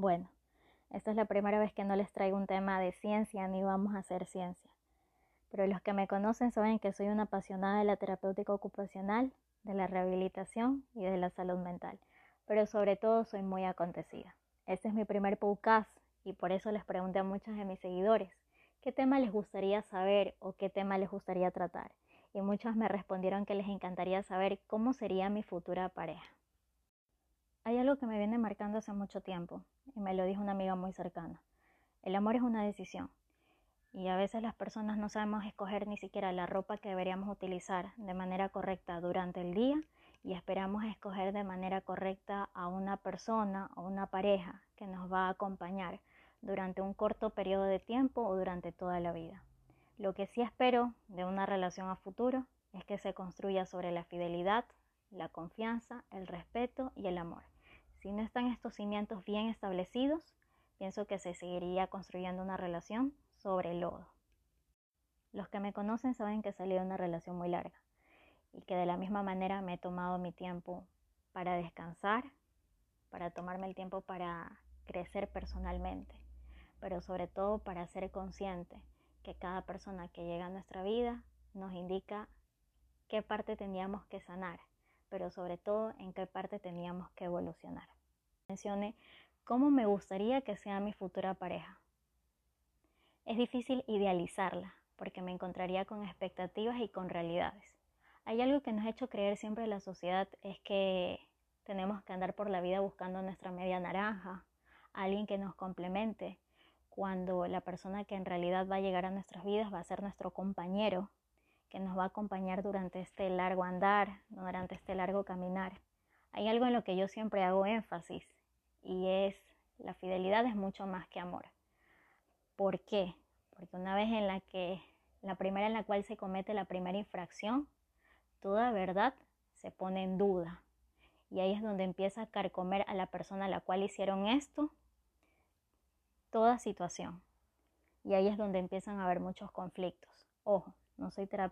Bueno, esta es la primera vez que no les traigo un tema de ciencia ni vamos a hacer ciencia. Pero los que me conocen saben que soy una apasionada de la terapéutica ocupacional, de la rehabilitación y de la salud mental. Pero sobre todo soy muy acontecida. Este es mi primer podcast y por eso les pregunté a muchos de mis seguidores qué tema les gustaría saber o qué tema les gustaría tratar. Y muchos me respondieron que les encantaría saber cómo sería mi futura pareja. Hay algo que me viene marcando hace mucho tiempo y me lo dijo una amiga muy cercana. El amor es una decisión y a veces las personas no sabemos escoger ni siquiera la ropa que deberíamos utilizar de manera correcta durante el día y esperamos escoger de manera correcta a una persona o una pareja que nos va a acompañar durante un corto periodo de tiempo o durante toda la vida. Lo que sí espero de una relación a futuro es que se construya sobre la fidelidad, la confianza, el respeto y el amor. Si no están estos cimientos bien establecidos, pienso que se seguiría construyendo una relación sobre el lodo. Los que me conocen saben que salí de una relación muy larga y que de la misma manera me he tomado mi tiempo para descansar, para tomarme el tiempo para crecer personalmente, pero sobre todo para ser consciente que cada persona que llega a nuestra vida nos indica qué parte teníamos que sanar pero sobre todo en qué parte teníamos que evolucionar. Mencioné cómo me gustaría que sea mi futura pareja. Es difícil idealizarla porque me encontraría con expectativas y con realidades. Hay algo que nos ha hecho creer siempre la sociedad es que tenemos que andar por la vida buscando nuestra media naranja, alguien que nos complemente, cuando la persona que en realidad va a llegar a nuestras vidas va a ser nuestro compañero, que nos va a acompañar durante este largo andar, durante este largo caminar. Hay algo en lo que yo siempre hago énfasis y es la fidelidad es mucho más que amor. ¿Por qué? Porque una vez en la que la primera en la cual se comete la primera infracción, toda verdad se pone en duda. Y ahí es donde empieza a carcomer a la persona a la cual hicieron esto, toda situación. Y ahí es donde empiezan a haber muchos conflictos. Ojo, no soy terapeuta